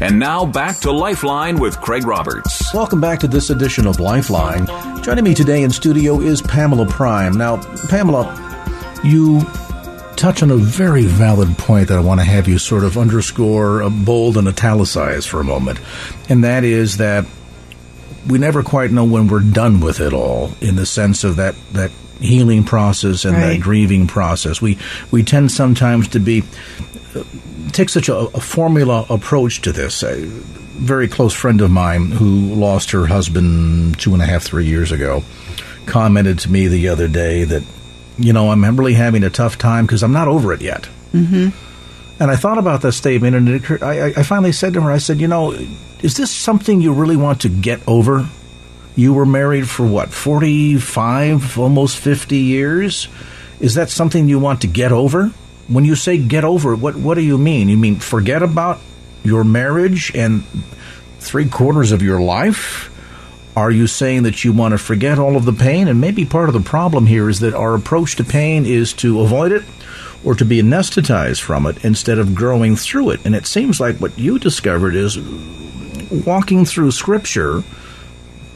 And now back to Lifeline with Craig Roberts. Welcome back to this edition of Lifeline. Joining me today in studio is Pamela Prime. Now, Pamela, you touch on a very valid point that I want to have you sort of underscore, uh, bold, and italicize for a moment. And that is that we never quite know when we're done with it all in the sense of that, that healing process and Right. that grieving process. We, we tend sometimes to be take such a, a formula approach to this. A very close friend of mine who lost her husband two and a half, three years ago commented to me the other day that, you know, I'm really having a tough time because I'm not over it yet. Mm-hmm. And I thought about that statement, and it occurred, I, I- I finally said to her, I said, you know, is this something you really want to get over? You were married for what, 45, almost 50 years? Is that something you want to get over? When you say get over, it, what, what do you mean? You mean forget about your marriage and three quarters of your life? Are you saying that you want to forget all of the pain? And maybe part of the problem here is that our approach to pain is to avoid it or to be anesthetized from it instead of growing through it. And it seems like what you discovered is walking through Scripture,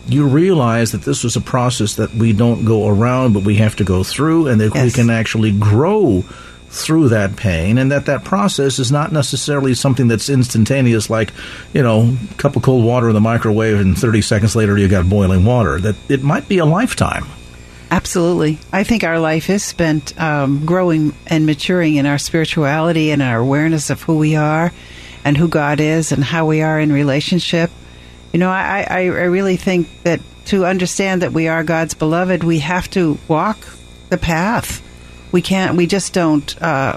you realize that this was a process that we don't go around, but we have to go through, and that we can actually grow through that pain, and that that process is not necessarily something that's instantaneous, like you know, a cup of cold water in the microwave, and thirty seconds later you got boiling water. That it might be a lifetime. Absolutely. I think our life is spent um, growing and maturing in our spirituality and our awareness of who we are and who God is and how we are in relationship. You know, I, I, I really think that to understand that we are God's beloved, we have to walk the path. We can't, we just don't, uh,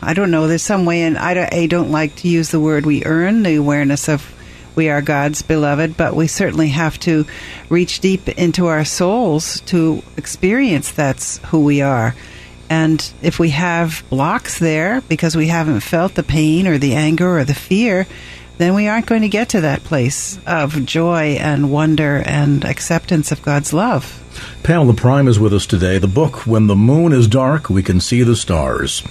I don't know, there's some way, and I don't, I don't like to use the word we earn the awareness of we are God's beloved, but we certainly have to reach deep into our souls to experience that's who we are. And if we have blocks there because we haven't felt the pain or the anger or the fear, then we aren't going to get to that place of joy and wonder and acceptance of God's love. Pamela Prime is with us today. The book, When the Moon is Dark, We Can See the Stars.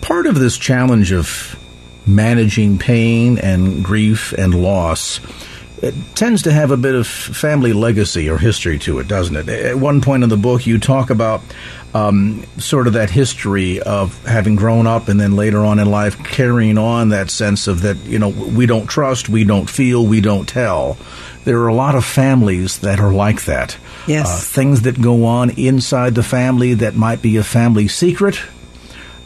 Part of this challenge of managing pain and grief and loss it tends to have a bit of family legacy or history to it, doesn't it? At one point in the book, you talk about um, sort of that history of having grown up and then later on in life carrying on that sense of that, you know, we don't trust, we don't feel, we don't tell. There are a lot of families that are like that. Yes. Uh, things that go on inside the family that might be a family secret.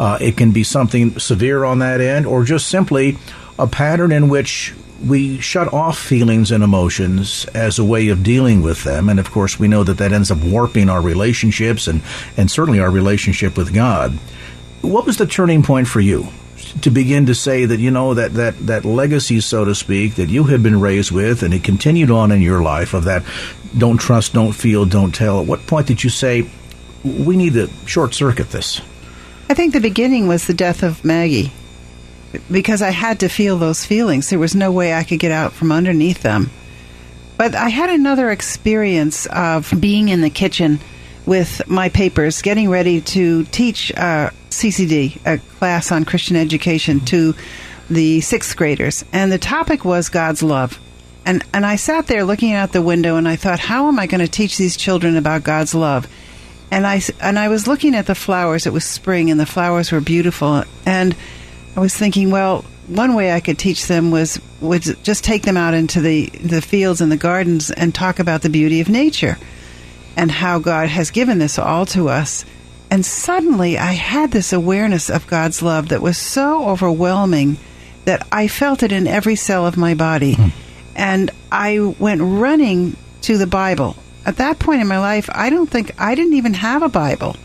Uh, it can be something severe on that end, or just simply a pattern in which we shut off feelings and emotions as a way of dealing with them. And of course, we know that that ends up warping our relationships and, and certainly our relationship with God. What was the turning point for you to begin to say that, you know, that, that, that legacy, so to speak, that you had been raised with and it continued on in your life of that don't trust, don't feel, don't tell? At what point did you say, we need to short circuit this? I think the beginning was the death of Maggie because I had to feel those feelings. There was no way I could get out from underneath them. But I had another experience of being in the kitchen with my papers, getting ready to teach uh, CCD, a class on Christian education, to the sixth graders. And the topic was God's love. And, and I sat there looking out the window and I thought, how am I going to teach these children about God's love? and I and I was looking at the flowers. It was spring, and the flowers were beautiful. And I was thinking, well, one way I could teach them was was just take them out into the the fields and the gardens and talk about the beauty of nature and how God has given this all to us. And suddenly, I had this awareness of God's love that was so overwhelming that I felt it in every cell of my body. And I went running to the Bible. At that point in my life, I don't think I didn't even have a Bible.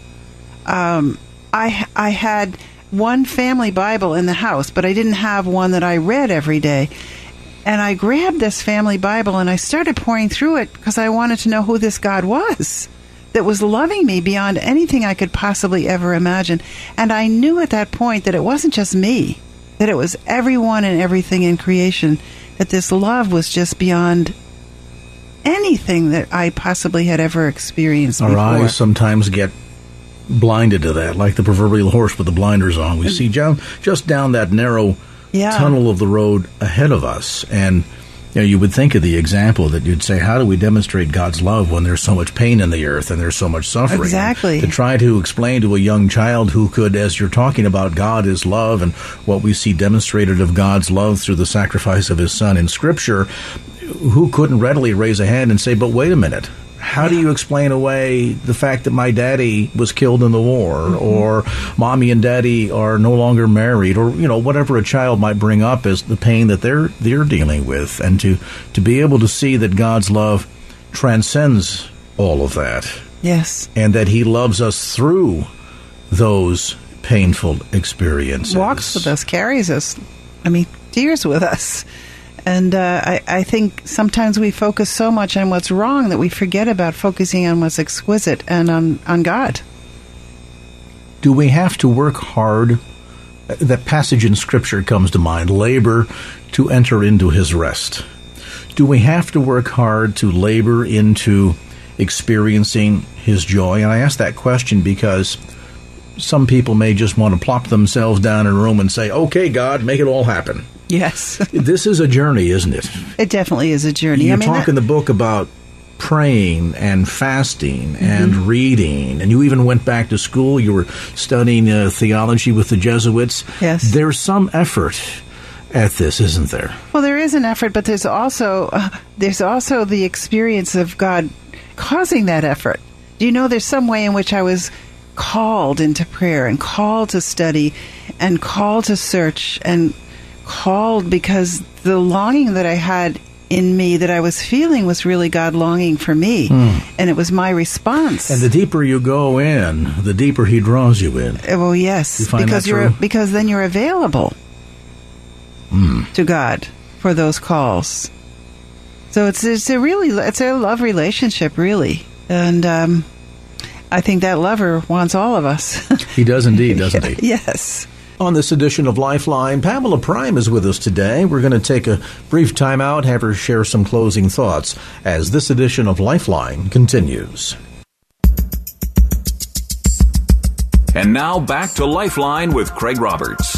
Um, I I had one family Bible in the house, but I didn't have one that I read every day. And I grabbed this family Bible and I started poring through it because I wanted to know who this God was that was loving me beyond anything I could possibly ever imagine. And I knew at that point that it wasn't just me, that it was everyone and everything in creation, that this love was just beyond anything that I possibly had ever experienced Our before. eyes sometimes get blinded to that, like the proverbial horse with the blinders on. We see down, just down that narrow Yeah. tunnel of the road ahead of us. And you know, you would think of the example that you'd say, how do we demonstrate God's love when there's so much pain in the earth and there's so much suffering? And Exactly. to try to explain to a young child who could, as you're talking about God is love and what we see demonstrated of God's love through the sacrifice of his son in Scripture, who couldn't readily raise a hand and say, but wait a minute. How do you explain away the fact that my daddy was killed in the war, Mm-hmm. or mommy and daddy are no longer married, or you know whatever a child might bring up as the pain that they're they're dealing with, and to to be able to see that God's love transcends all of that, Yes. and that He loves us through those painful experiences. walks with us, carries us. I mean, tears with us. And uh, I, I think sometimes we focus so much on what's wrong that we forget about focusing on what's exquisite and on, on God. do we have to work hard? That passage in Scripture comes to mind labor to enter into his rest. Do we have to work hard to labor into experiencing his joy? And I ask that question because some people may just want to plop themselves down in a room and say, okay, God, make it all happen. Yes. This is a journey, isn't it? it definitely is a journey. You I mean, talk that- in the book about praying and fasting Mm-hmm. and reading, and you even went back to school. You were studying uh, theology with the Jesuits. Yes. There's some effort at this, isn't there? Well, there is an effort, but there's also uh, there's also the experience of God causing that effort. Do you know there's some way in which I was called into prayer and called to study and called to search and called because the longing that I had in me that I was feeling was really God longing for me, and it was my response. And the deeper you go in, the deeper He draws you in. Uh, Well, yes, You because you're? Because then you're available to God for those calls. So it's it's a really it's a love relationship, really, and um, I think that lover wants all of us. He does indeed, doesn't He? yes. On this edition of Lifeline, Pamela Prime is with us today. We're going to take a brief time out, have her share some closing thoughts as this edition of Lifeline continues. And now back to Lifeline with Craig Roberts.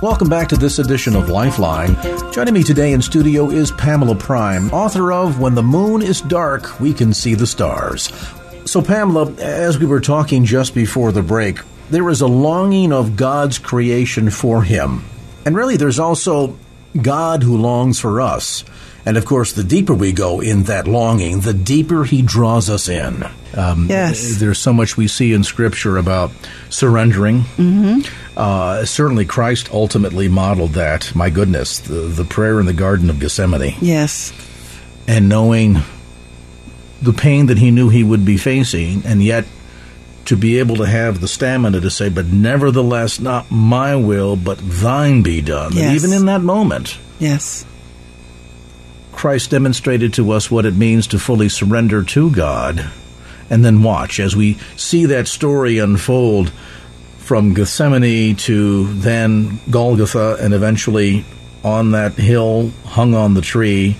Welcome back to this edition of Lifeline. Joining me today in studio is Pamela Prime, author of When the Moon is Dark, We Can See the Stars. So, Pamela, as we were talking just before the break, there is a longing of God's creation for Him. And really, there's also God who longs for us. And of course, the deeper we go in that longing, the deeper He draws us in. Um, Yes. There's so much we see in Scripture about surrendering. Mm-hmm. Uh, certainly, Christ ultimately modeled that. My goodness, the, the prayer in the Garden of Gethsemane Yes. and knowing the pain that he knew he would be facing, and yet to be able to have the stamina to say, But nevertheless, not my will, but thine be done. And Yes. even in that moment, Yes. Christ demonstrated to us what it means to fully surrender to God. And then watch as we see that story unfold from Gethsemane to then Golgotha and eventually on that hill, hung on the tree.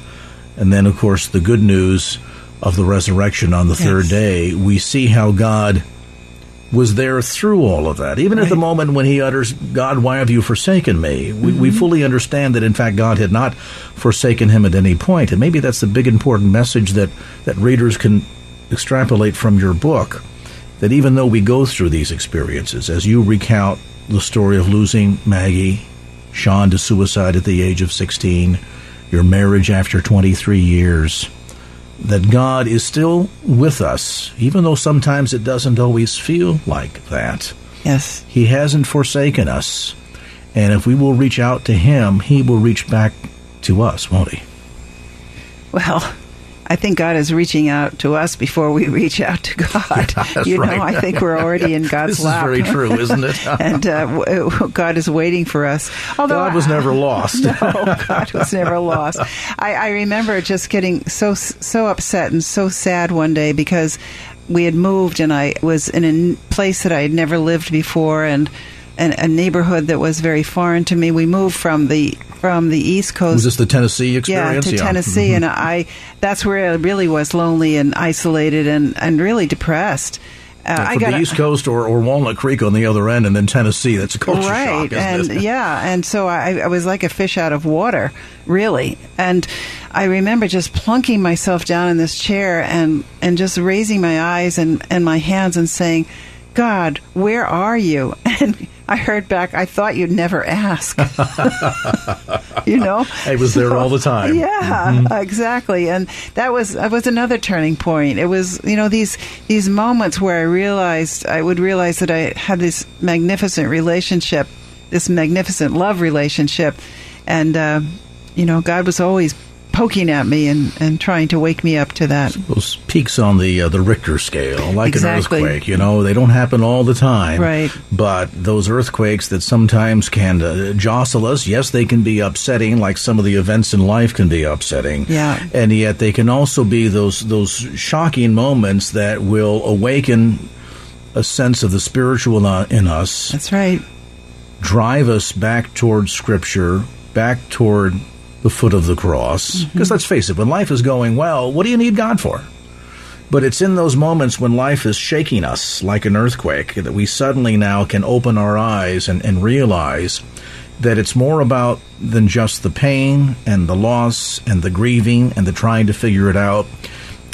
And then, of course, the good news of the resurrection on the third day. We see how God was there through all of that. Even at the moment when he utters, God, why have you forsaken me? We, we Mm-hmm. fully understand that, in fact, God had not forsaken him at any point. And maybe that's the big important message that, that readers can extrapolate from your book. That even though we go through these experiences, as you recount the story of losing Maggie, Sean to suicide at the age of 16, your marriage after 23 years, that God is still with us, even though sometimes it doesn't always feel like that. Yes. He hasn't forsaken us. And if we will reach out to Him, He will reach back to us, won't He? Well, I think God is reaching out to us before we reach out to God. That's you know, right. I think we're already in God's This is very true, isn't it? and uh, God is waiting for us. Although God was never lost. no, God was never lost. I, I remember just getting so so upset and so sad one day because we had moved and I was in a place that I had never lived before and. And a neighborhood that was very foreign to me. We moved from the from the East Coast. Was this the Tennessee experience? yeah, to Tennessee, Mhm. and I that's where I really was lonely and isolated and, and really depressed. Uh, I got the East Coast or, or Walnut Creek on the other end, and then Tennessee. That's a culture right shock, and it? yeah and so I, I was like a fish out of water really and i remember just plunking myself down in this chair and and just raising my eyes and and my hands and saying god where are you and i heard back i thought you'd never ask. You know? I was there all the time. yeah Mm-hmm. exactly. And that was that was another turning point. It was you know these these moments where i realized i would realize that i had this magnificent relationship this magnificent love relationship. And uh, you know god was always poking at me and, and trying to wake me up to that Those peaks on the uh, the Richter scale, like Exactly. an earthquake, you know, they don't happen all the time. Right. But those earthquakes that sometimes can uh, jostle us, yes, they can be upsetting, like some of the events in life can be upsetting. Yeah. And yet they can also be those those shocking moments that will awaken a sense of the spiritual in- in us, that's right drive us back toward Scripture, back toward the foot of the cross. Mm-hmm. Because let's face it, when life is going well, what do you need God for? But it's in those moments when life is shaking us like an earthquake that we suddenly now can open our eyes and, and realize that it's more about than just the pain and the loss and the grieving and the trying to figure it out.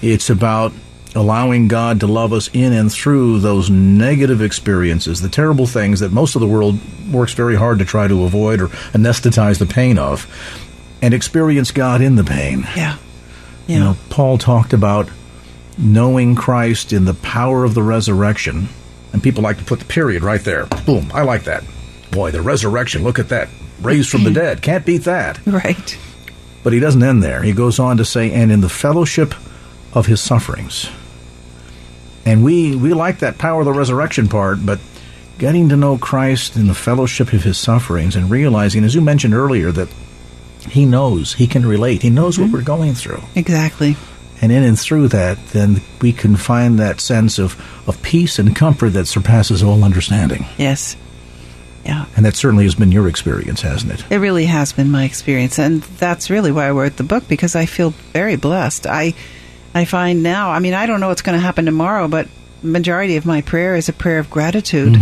It's about allowing God to love us in and through those negative experiences, the terrible things that most of the world works very hard to try to avoid or anesthetize the pain of, and experience God in the pain. yeah yeah You know, Paul talked about knowing Christ in the power of the resurrection, and people like to put the period right there. Boom, I like that. Boy, the resurrection, look at that. Raised from the dead. Can't beat that. right But he doesn't end there. He goes on to say, and in the fellowship of his sufferings. And we, we like that power of the resurrection part, but getting to know Christ in the fellowship of his sufferings and realizing, as you mentioned earlier, that he knows, he can relate, he knows what we're going through. exactly And in and through that, then we can find that sense of, of peace and comfort that surpasses all understanding. yes yeah And that certainly has been your experience, hasn't it? It really has been my experience, and that's really why I wrote the book because I feel very blessed. I I find now, I mean, I don't know what's going to happen tomorrow, but majority of my prayer is a prayer of gratitude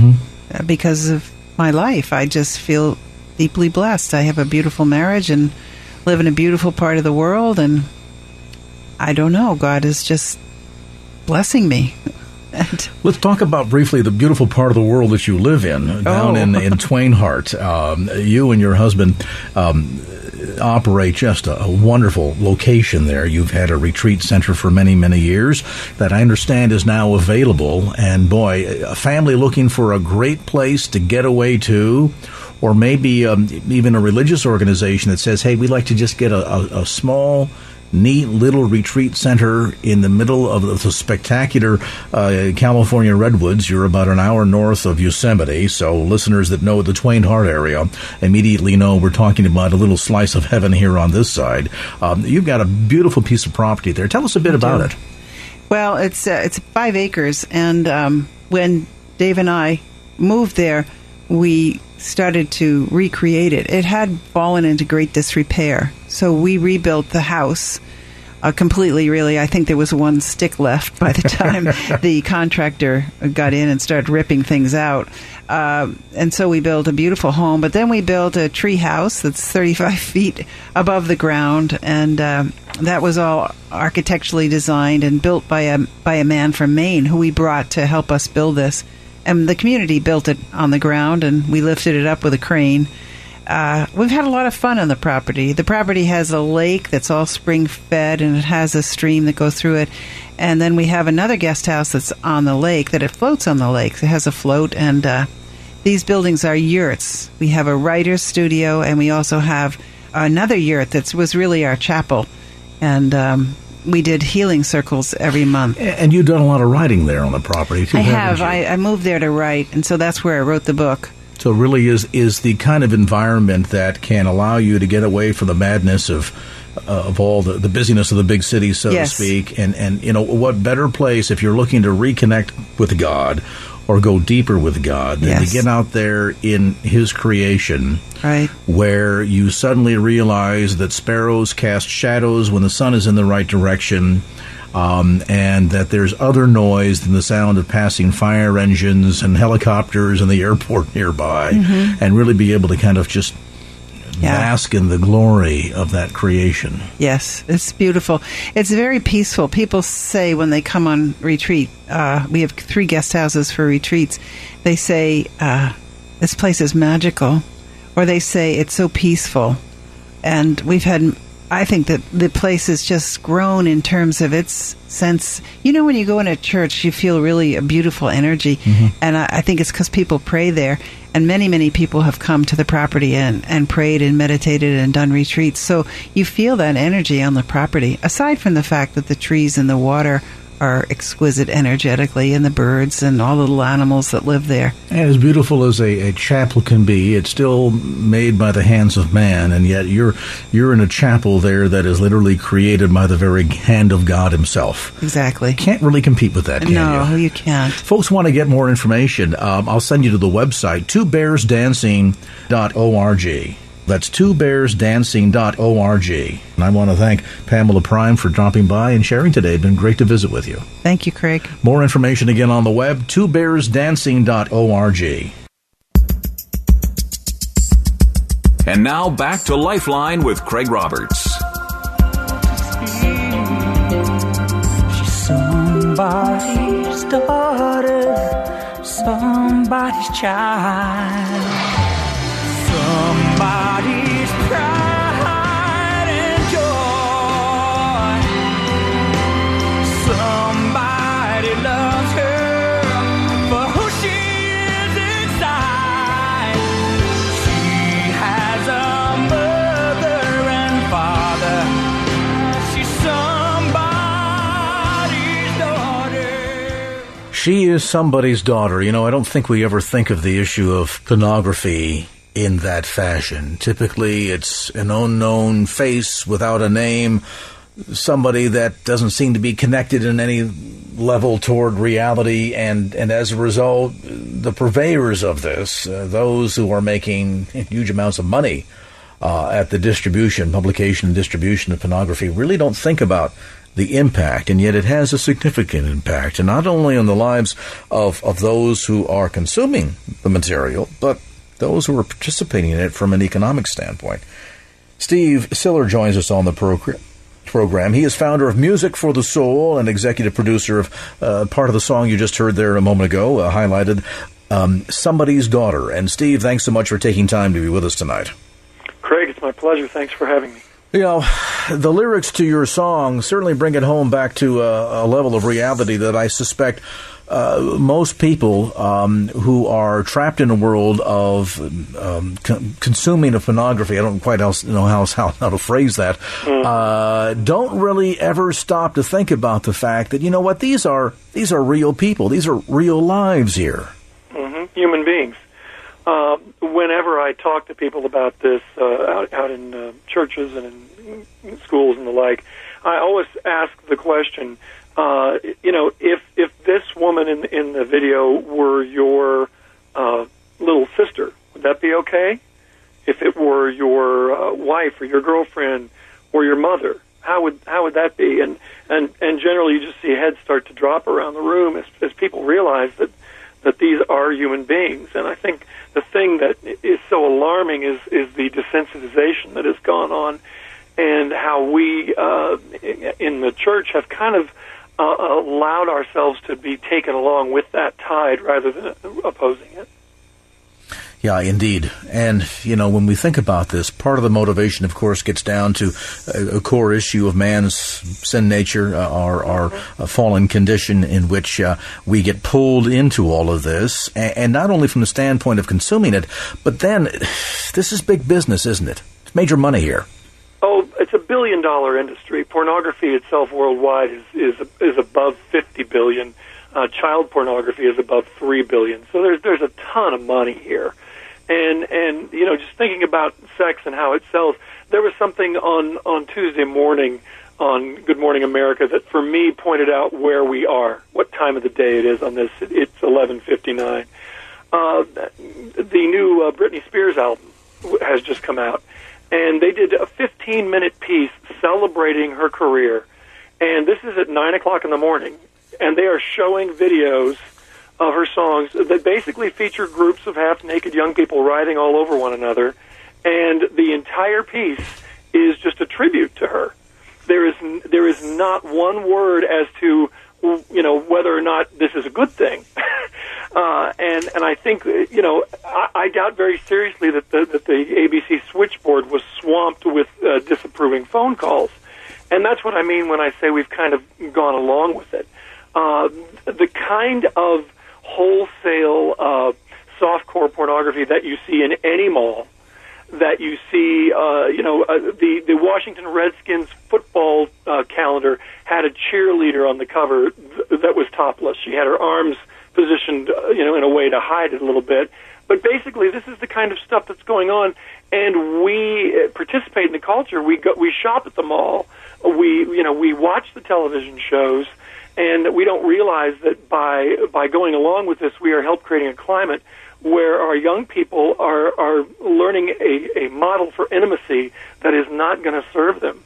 uh, because of my life. I just feel deeply blessed. I have a beautiful marriage and live in a beautiful part of the world, and I don't know. God is just blessing me. And Let's talk about briefly the beautiful part of the world that you live in, down Oh. in, in Twain Heart. Um, you and your husband um, operate just a, a wonderful location there. You've had a retreat center for many, many years that I understand is now available. And boy, a family looking for a great place to get away to, or maybe um, even a religious organization that says, hey, we'd like to just get a, a, a small, neat little retreat center in the middle of the spectacular uh, California redwoods. You're about an hour north of Yosemite, so listeners that know the Twain Heart area immediately know we're talking about a little slice of heaven here on this side. Um, you've got a beautiful piece of property there. Tell us a bit about it. Well, it's uh, it's five acres, and um, when Dave and I moved there, we started to recreate it. It had fallen into great disrepair, so we rebuilt the house uh, completely. Really, I think there was one stick left by the time the contractor got in and started ripping things out. Uh, and so we built a beautiful home, but then we built a tree house that's 35 feet above the ground, and um that was all architecturally designed and built by a by a man from Maine who we brought to help us build this. And the community built it on the ground, and we lifted it up with a crane. Uh, we've had a lot of fun on the property. The property has a lake that's all spring fed, and it has a stream that goes through it. And then we have another guest house that's on the lake that it floats on the lake. It has a float, and uh, these buildings are yurts. We have a writer's studio, and we also have another yurt that was really our chapel. And um, we did healing circles every month. And you've done a lot of writing there on the property too. I you? I, I moved there to write, and so that's where I wrote the book. So it really is is the kind of environment that can allow you to get away from the madness of uh, of all the, the busyness of the big city, so Yes. to speak. And and you know what better place if you're looking to reconnect with God or go deeper with God Yes. to get out there in His creation. Right. Where you suddenly realize that sparrows cast shadows when the sun is in the right direction, um, and that there's other noise than the sound of passing fire engines and helicopters and the airport nearby, and really be able to kind of just Yeah. bask in the glory of that creation. Yes, it's beautiful. It's very peaceful. People say when they come on retreat, uh, we have three guest houses for retreats. They say uh, this place is magical, or they say it's so peaceful. And we've had, I think that the place has just grown in terms of its sense. You know, when you go in a church, you feel really a beautiful energy, and I, I think it's because people pray there. And many, many people have come to the property and, and prayed and meditated and done retreats. So you feel that energy on the property, aside from the fact that the trees and the water are exquisite energetically, and the birds and all the little animals that live there. And as beautiful as a, a chapel can be, it's still made by the hands of man, and yet you're you're in a chapel there that is literally created by the very hand of God Himself. Exactly. Can't really compete with that, can no, you? you can't. Folks want to get more information. Um, I'll send you to the website, twobearsdancing.org. That's twobearsdancing.org. And I want to thank Pamela Prime for dropping by and sharing today. It's been great to visit with you. Thank you, Craig. More information again on the web, twobearsdancing.org. And now back to Lifeline with Craig Roberts. She's somebody's daughter, somebody's child, somebody's pride and joy. Somebody loves her for who she is inside. She has a mother and father. She's somebody's daughter. She is somebody's daughter. You know, I don't think we ever think of the issue of pornography in that fashion. Typically, it's an unknown face without a name, somebody that doesn't seem to be connected in any level toward reality, and, and as a result, the purveyors of this, uh, those who are making huge amounts of money uh, at the distribution, publication, and distribution of pornography, really don't think about the impact, and yet it has a significant impact, and not only on the lives of, of those who are consuming the material, but those who are participating in it from an economic standpoint. Steve Siller joins us on the program. Program. He is founder of Music for the Soul and executive producer of uh, part of the song you just heard there a moment ago, uh, highlighted um, Somebody's Daughter. And Steve, thanks so much for taking time to be with us tonight. Craig, it's my pleasure. Thanks for having me. You know, the lyrics to your song certainly bring it home back to a, a level of reality that I suspect uh, most people um, who are trapped in a world of um, con- consuming of pornography, I don't quite else know how, how, how to phrase that, uh, don't really ever stop to think about the fact that, you know what, these are, these are real people. These are real lives here. hmm Human beings. Uh, whenever I talk to people about this uh, out, out in uh, churches and in schools and the like, I always ask the question, uh, you know, if if this woman in in the video were your uh, little sister, would that be okay? If it were your uh, wife or your girlfriend or your mother, how would how would that be? And and and generally, you just see heads start to drop around the room as as people realize that that these are human beings. And I think the thing that is so alarming is is the desensitization that has gone on, and how we uh, in the church have kind of uh, allowed ourselves to be taken along with that tide rather than opposing it. Yeah, indeed. And, you know, when we think about this, part of the motivation, of course, gets down to a, core issue of man's sin nature, uh, our, our uh, fallen condition in which uh, we get pulled into all of this. And not only from the standpoint of consuming it, but then this is big business, isn't it? It's major money here. Oh, it's a billion dollar industry. Pornography itself worldwide is is is above 50 billion. Uh, child pornography is above 3 billion. So there's there's a ton of money here. And and you know, just thinking about sex and how it sells, there was something on on Tuesday morning on Good Morning America that for me pointed out where we are, what time of the day it is on this. It's 11:59. Uh, the new uh, Britney Spears album has just come out, and they did a 15 minute piece celebrating her career. And this is at nine o'clock in the morning, and they are showing videos of her songs that basically feature groups of half naked young people riding all over one another, and the entire piece is just a tribute to her. There is there is not one word as to you know whether or not this is a good thing. uh, and and I think you know I, I doubt very seriously that the, that the ABC switchboard was swamped with uh, disapproving phone calls, and that's what I mean when I say we've kind of gone along with it. Uh, the kind of wholesale uh, softcore pornography that you see in any mall that you see, uh, you know, uh, the the Washington Redskins football uh, calendar had a cheerleader on the cover th- that was topless. She had her arms positioned, uh, you know, in a way to hide it a little bit. But basically, this is the kind of stuff that's going on, and we uh, participate in the culture. We go, we shop at the mall. We, you know, we watch the television shows, and we don't realize that by by going along with this, we are help creating a climate where our young people are are learning a, a model for intimacy that is not going to serve them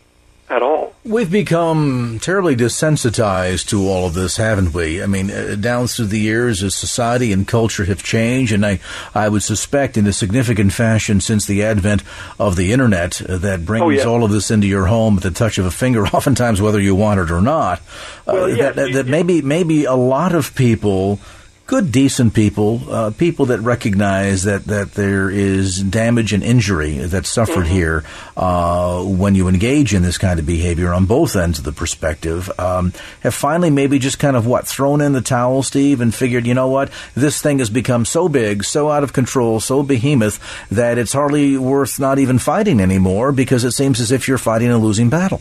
at all. We've become terribly desensitized to all of this, haven't we? I mean, uh, down through the years as society and culture have changed, and I, I would suspect in a significant fashion since the advent of the internet uh, that brings Oh, yeah. all of this into your home at the touch of a finger, oftentimes whether you want it or not. Well, uh, yeah, that, that, that maybe maybe a lot of people. Good, decent people, uh, people that recognize that, that there is damage and injury that's suffered here uh, when you engage in this kind of behavior on both ends of the perspective, um, have finally maybe just kind of what thrown in the towel, Steve, and figured, you know what, this thing has become so big, so out of control, so behemoth that it's hardly worth not even fighting anymore because it seems as if you're fighting a losing battle.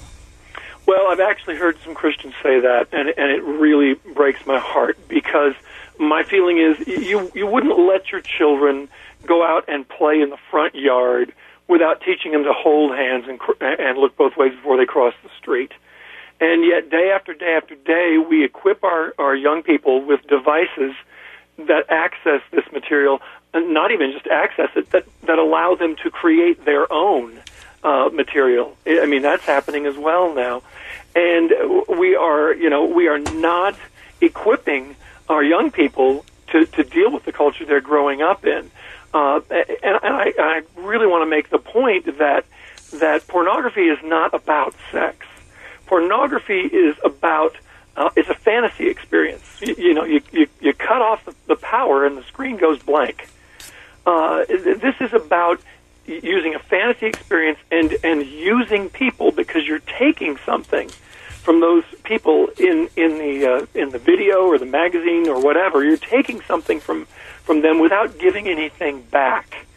Well, I've actually heard some Christians say that, and and it really breaks my heart because my feeling is you you wouldn't let your children go out and play in the front yard without teaching them to hold hands and and look both ways before they cross the street. And yet, day after day after day, we equip our our young people with devices that access this material, and not even just access it, that that allow them to create their own uh, material. I mean, that's happening as well now, and we are, you know, we are not equipping our young people to to deal with the culture they're growing up in. Uh, and and I, I really want to make the point that that pornography is not about sex. Pornography is about uh, it's a fantasy experience. You, you know, you, you you cut off the, the power and the screen goes blank. Uh, this is about using a fantasy experience and and using people because you're taking something from those people in in the uh, in the video or the magazine or whatever. You're taking something from from them without giving anything back.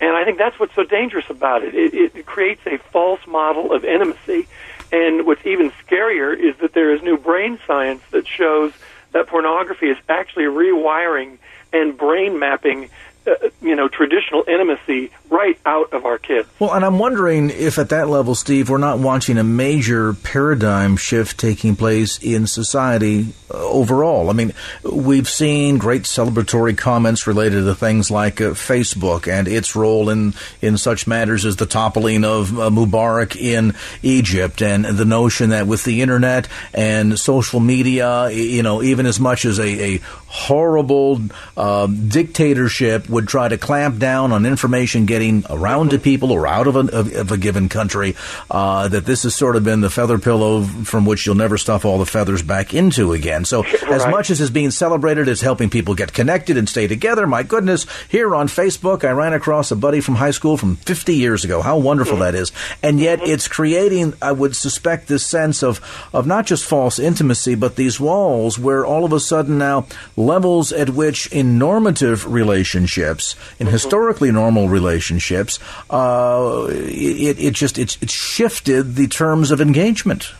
And I think that's what's so dangerous about it. It, it creates a false model of intimacy. And what's even scarier is that there is new brain science that shows that pornography is actually rewiring and brain mapping, uh, you know, traditional intimacy right out of our kids. Well, and I'm wondering if at that level, Steve, we're not watching a major paradigm shift taking place in society uh, overall. I mean, we've seen great celebratory comments related to things like uh, Facebook and its role in, in such matters as the toppling of uh, Mubarak in Egypt and the notion that with the internet and social media, you know, even as much as a, a horrible um, dictatorship would try to clamp down on information getting around to people or out of a, of, of a given country, uh, that this has sort of been the feather pillow from which you'll never stuff all the feathers back into again. So, as much as is being celebrated as helping people get connected and stay together, my goodness, here on Facebook, I ran across a buddy from high school from 50 years ago. How wonderful mm-hmm. that is. And yet, mm-hmm. it's creating, I would suspect, this sense of, of not just false intimacy, but these walls where all of a sudden now levels at which in normative relationships, in mm-hmm. historically normal relationships, relationships, uh, it, it just it's, it's shifted the terms of engagement.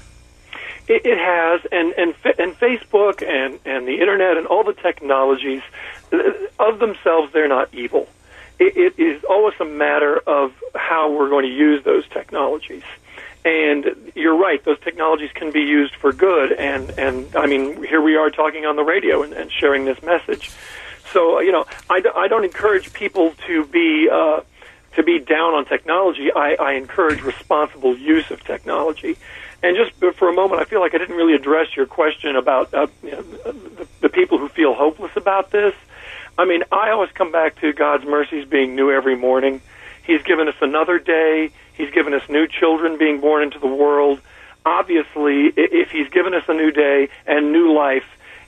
It, it has, and and and Facebook and and the internet and all the technologies uh, of themselves, they're not evil. It, it is always a matter of how we're going to use those technologies. And you're right; those technologies can be used for good. And and I mean, here we are talking on the radio and, and sharing this message. So you know, I, I don't encourage people to be uh, to be down on technology. I, I encourage responsible use of technology. And just for a moment, I feel like I didn't really address your question about uh, you know, the, the people who feel hopeless about this. I mean, I always come back to God's mercies being new every morning. He's given us another day. He's given us new children being born into the world. Obviously, if He's given us a new day and new life,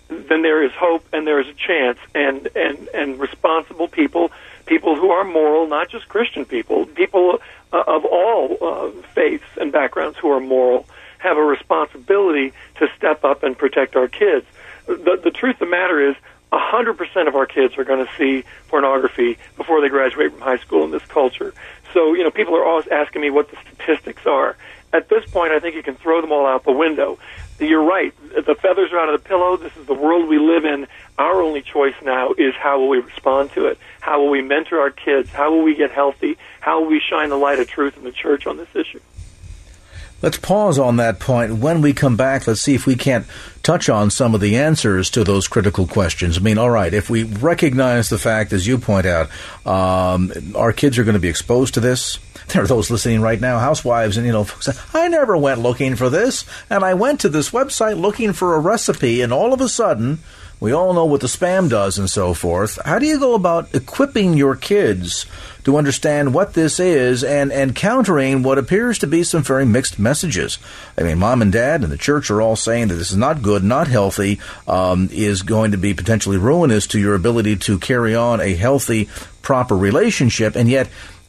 then there is hope and there is a chance. And and and responsible people, people who are moral, not just Christian people, people uh, of all uh, faiths and backgrounds who are moral, have a responsibility to step up and protect our kids. The the truth of the matter is. 100% of our kids are going to see pornography before they graduate from high school in this culture. So, you know, people are always asking me what the statistics are. At this point, I think you can throw them all out the window. You're right. The feathers are out of the pillow. This is the world we live in. Our only choice now is how will we respond to it? How will we mentor our kids? How will we get healthy? How will we shine the light of truth in the church on this issue? Let's pause on that point. When we come back, let's see if we can't touch on some of the answers to those critical questions. I mean, all right, if we recognize the fact, as you point out, um, our kids are going to be exposed to this. There are those listening right now, housewives, and you know, folks I never went looking for this, and I went to this website looking for a recipe, and all of a sudden, we all know what the spam does and so forth. How do you go about equipping your kids to understand what this is and, and countering what appears to be some very mixed messages? I mean, mom and dad and the church are all saying that this is not good, not healthy, um, is going to be potentially ruinous to your ability to carry on a healthy, proper relationship, and yet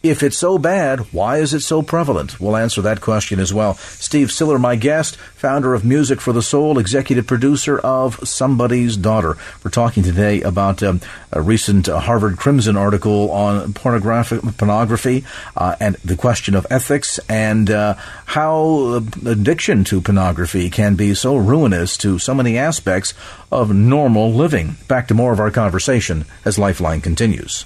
if it's so bad, why is it so prevalent? We'll answer that question as well. Steve Siller, my guest, founder of Music for the Soul, executive producer of Somebody's Daughter. We're talking today about um, a recent uh, Harvard Crimson article on pornographic pornography uh, and the question of ethics and uh, how addiction to pornography can be so ruinous to so many aspects of normal living. Back to more of our conversation as Lifeline continues.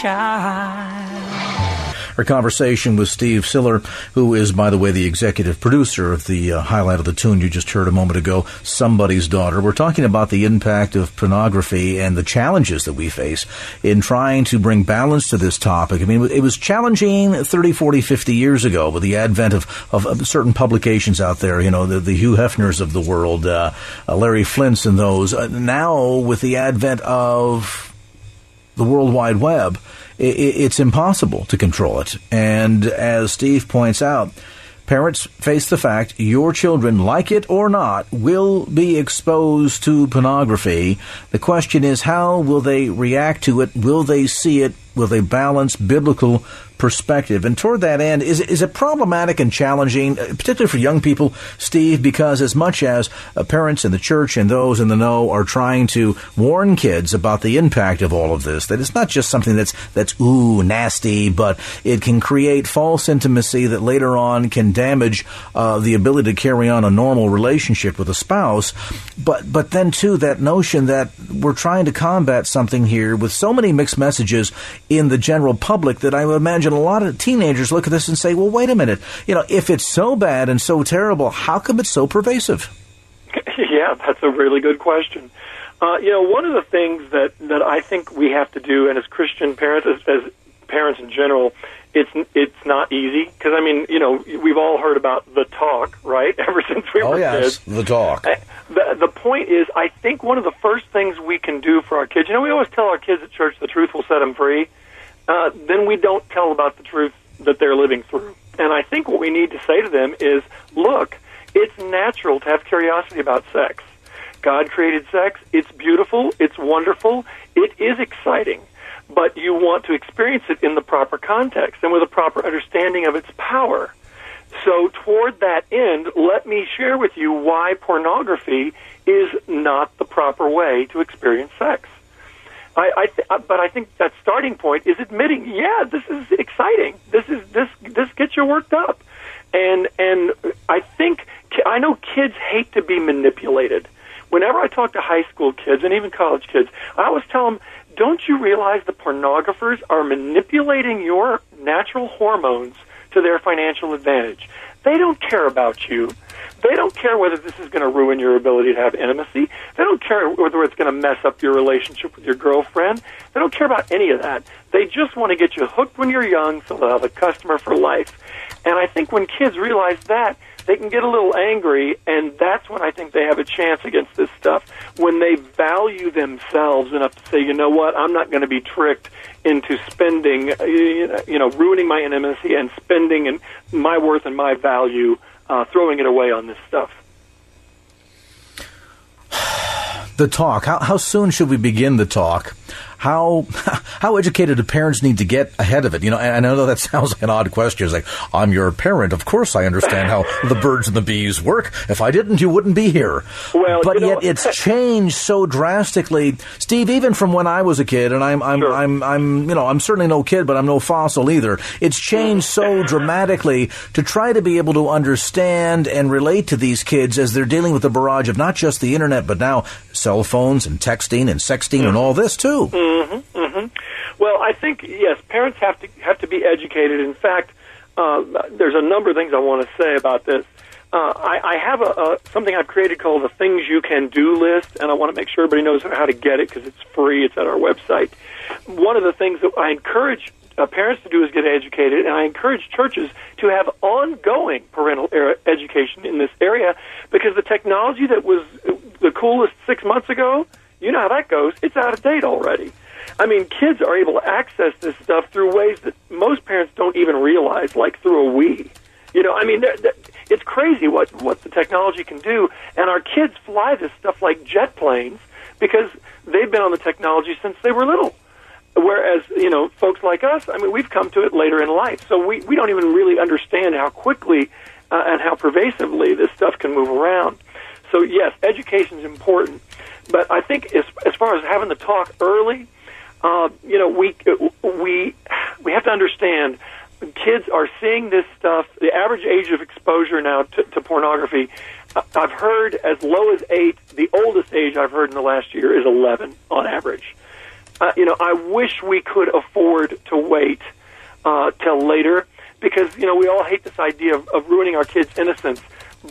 child. Our conversation with Steve Siller, who is, by the way, the executive producer of the uh, highlight of the tune you just heard a moment ago, Somebody's Daughter. We're talking about the impact of pornography and the challenges that we face in trying to bring balance to this topic. I mean, it was challenging 30, 40, 50 years ago with the advent of, of, certain publications out there, you know, the, the Hugh Hefners of the world, uh, uh, Larry Flynts and those. Uh, now, with the advent of the World Wide Web, it's impossible to control it. And as Steve points out, parents face the fact your children, like it or not, will be exposed to pornography. The question is, how will they react to it? Will they see it? Will they balance biblical perspective? And toward that end, is, is it problematic and challenging, uh, particularly for young people, Steve, because as much as uh, parents in the church and those in the know are trying to warn kids about the impact of all of this, that it's not just something that's, that's ooh, nasty, but it can create false intimacy that later on can damage uh, the ability to carry on a normal relationship with a spouse. But, but then too, that notion that we're trying to combat something here with so many mixed messages in the general public that I would imagine a lot of teenagers look at this and say, well, wait a minute. You know, if it's so bad and so terrible, how come it's so pervasive? yeah, that's a really good question. Uh, you know, one of the things that that I think we have to do, and as Christian parents, as, as parents in general, It's it's not easy because I mean, you know, we've all heard about the talk, right? Ever since we Oh were yes, kids. the talk. Uh, The, the point is, I think one of the first things we can do for our kids, you know, we always tell our kids at church the truth will set them free. Uh, then we don't tell about the truth that they're living through. And I think what we need to say to them is, look, it's natural to have curiosity about sex. God created sex. It's beautiful. It's wonderful. It is exciting. But you want to experience it in the proper context and with a proper understanding of its power. So, toward that end, let me share with you why pornography is not the proper way to experience sex. I, I th- uh, but I think that starting point is admitting, yeah, this is exciting. This is this this gets you worked up, and and I think I know kids hate to be manipulated. Whenever I talk to high school kids and even college kids, I always tell them, "Don't you realize the pornographers are manipulating your natural hormones to their financial advantage? They don't care about you." They don't care whether this is going to ruin your ability to have intimacy. They don't care whether it's going to mess up your relationship with your girlfriend. They don't care about any of that. They just want to get you hooked when you're young so they'll have a customer for life. And I think when kids realize that, they can get a little angry, and that's when I think they have a chance against this stuff. When they value themselves enough to say, you know what, I'm not going to be tricked into spending, uh, you know, ruining my intimacy and spending and my worth and my value uh, throwing it away on this stuff. The talk. How, how soon should we begin the talk? How how educated do parents need to get ahead of it? You know, and I know that sounds like an odd question. It's like I'm your parent. Of course, I understand how the birds and the bees work. If I didn't, you wouldn't be here. Well, but you know- yet it's changed so drastically, Steve. Even from when I was a kid, and I'm I'm Sure. I'm I'm you know I'm certainly no kid, but I'm no fossil either. It's changed so dramatically to try to be able to understand and relate to these kids as they're dealing with the barrage of not just the internet, but now cell phones and texting and sexting and mm. all this too. Mm. Well, I think yes, parents have to have to be educated. In fact, uh, there's a number of things I want to say about this. Uh, I, I have a, a something I've created called the things you can do list, and I want to make sure everybody knows how to get it because it's free. It's at our website. One of the things that I encourage uh, parents to do is get educated, and I encourage churches to have ongoing parental er- education in this area because the technology that was the coolest six months ago, you know how that goes. It's out of date already. I mean, kids are able to access this stuff through ways that most parents don't even realize, like through a Wii. You know, I mean, they're- they're- it's crazy what what the technology can do, and our kids fly this stuff like jet planes because they've been on the technology since they were little. Whereas, you know, folks like us, I mean, we've come to it later in life, so we we don't even really understand how quickly uh, and how pervasively this stuff can move around. So yes, education is important, but I think as as far as having the talk early, uh, you know, we we we have to understand kids are seeing this stuff. The average age of exposure now to, to pornography, I- I've heard as low as eight. The oldest age I've heard in the last year is eleven on average. Uh, you know, I wish we could afford to wait uh, till later because you know we all hate this idea of, of ruining our kids' innocence.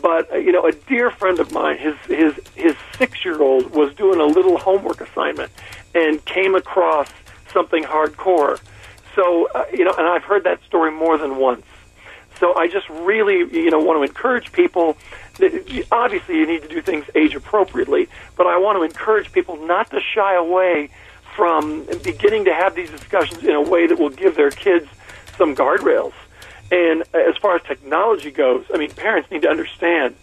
But uh, you know, a dear friend of mine, his his his six year old was doing a little homework assignment and came across something hardcore. So uh, you know, and I've heard that story more than once. So I just really, you know, want to encourage people. That, obviously, you need to do things age appropriately, but I want to encourage people not to shy away from beginning to have these discussions in a way that will give their kids some guardrails. And as far as technology goes, I mean, parents need to understand.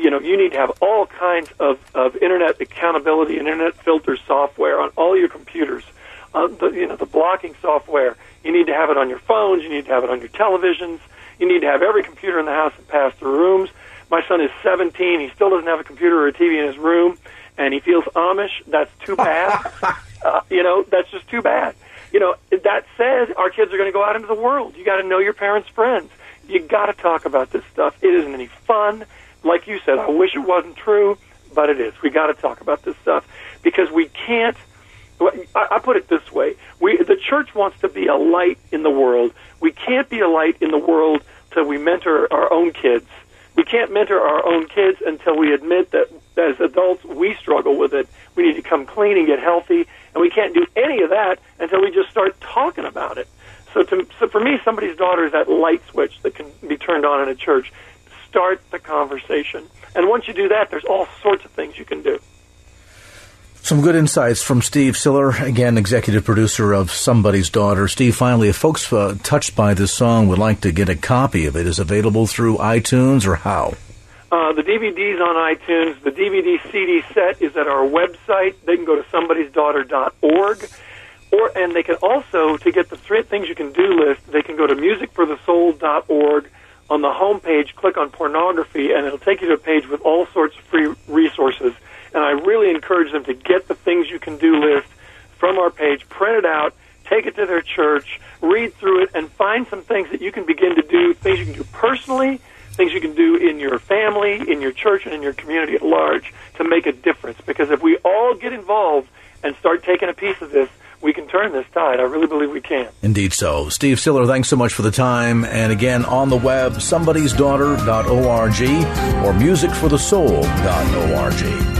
You know, you need to have all kinds of, of internet accountability and internet filter software on all your computers. Uh, the, you know, the blocking software. You need to have it on your phones. You need to have it on your televisions. You need to have every computer in the house that pass through rooms. My son is 17. He still doesn't have a computer or a TV in his room, and he feels Amish. That's too bad. uh, you know, that's just too bad. You know, that said, our kids are going to go out into the world. You got to know your parents' friends. You got to talk about this stuff. It isn't any fun. Like you said, I wish it wasn't true, but it is. We got to talk about this stuff because we can't. I put it this way: we the church wants to be a light in the world. We can't be a light in the world till we mentor our own kids. We can't mentor our own kids until we admit that as adults we struggle with it. We need to come clean and get healthy, and we can't do any of that until we just start talking about it. So, to, so for me, somebody's daughter is that light switch that can be turned on in a church. Start the conversation. And once you do that, there's all sorts of things you can do. Some good insights from Steve Siller, again, executive producer of Somebody's Daughter. Steve, finally, if folks uh, touched by this song would like to get a copy of it, is available through iTunes or how? Uh, the DVD's on iTunes. The DVD CD set is at our website. They can go to somebody'sdaughter.org. Or, and they can also, to get the three things you can do list, they can go to musicforthesoul.org. On the home page, click on pornography, and it'll take you to a page with all sorts of free resources. And I really encourage them to get the things you can do list from our page, print it out, take it to their church, read through it, and find some things that you can begin to do, things you can do personally, things you can do in your family, in your church, and in your community at large to make a difference. Because if we all get involved and start taking a piece of this, we can turn this tide. I really believe we can. Indeed so. Steve Siller, thanks so much for the time. And again, on the web, somebody'sdaughter.org or musicforthesoul.org.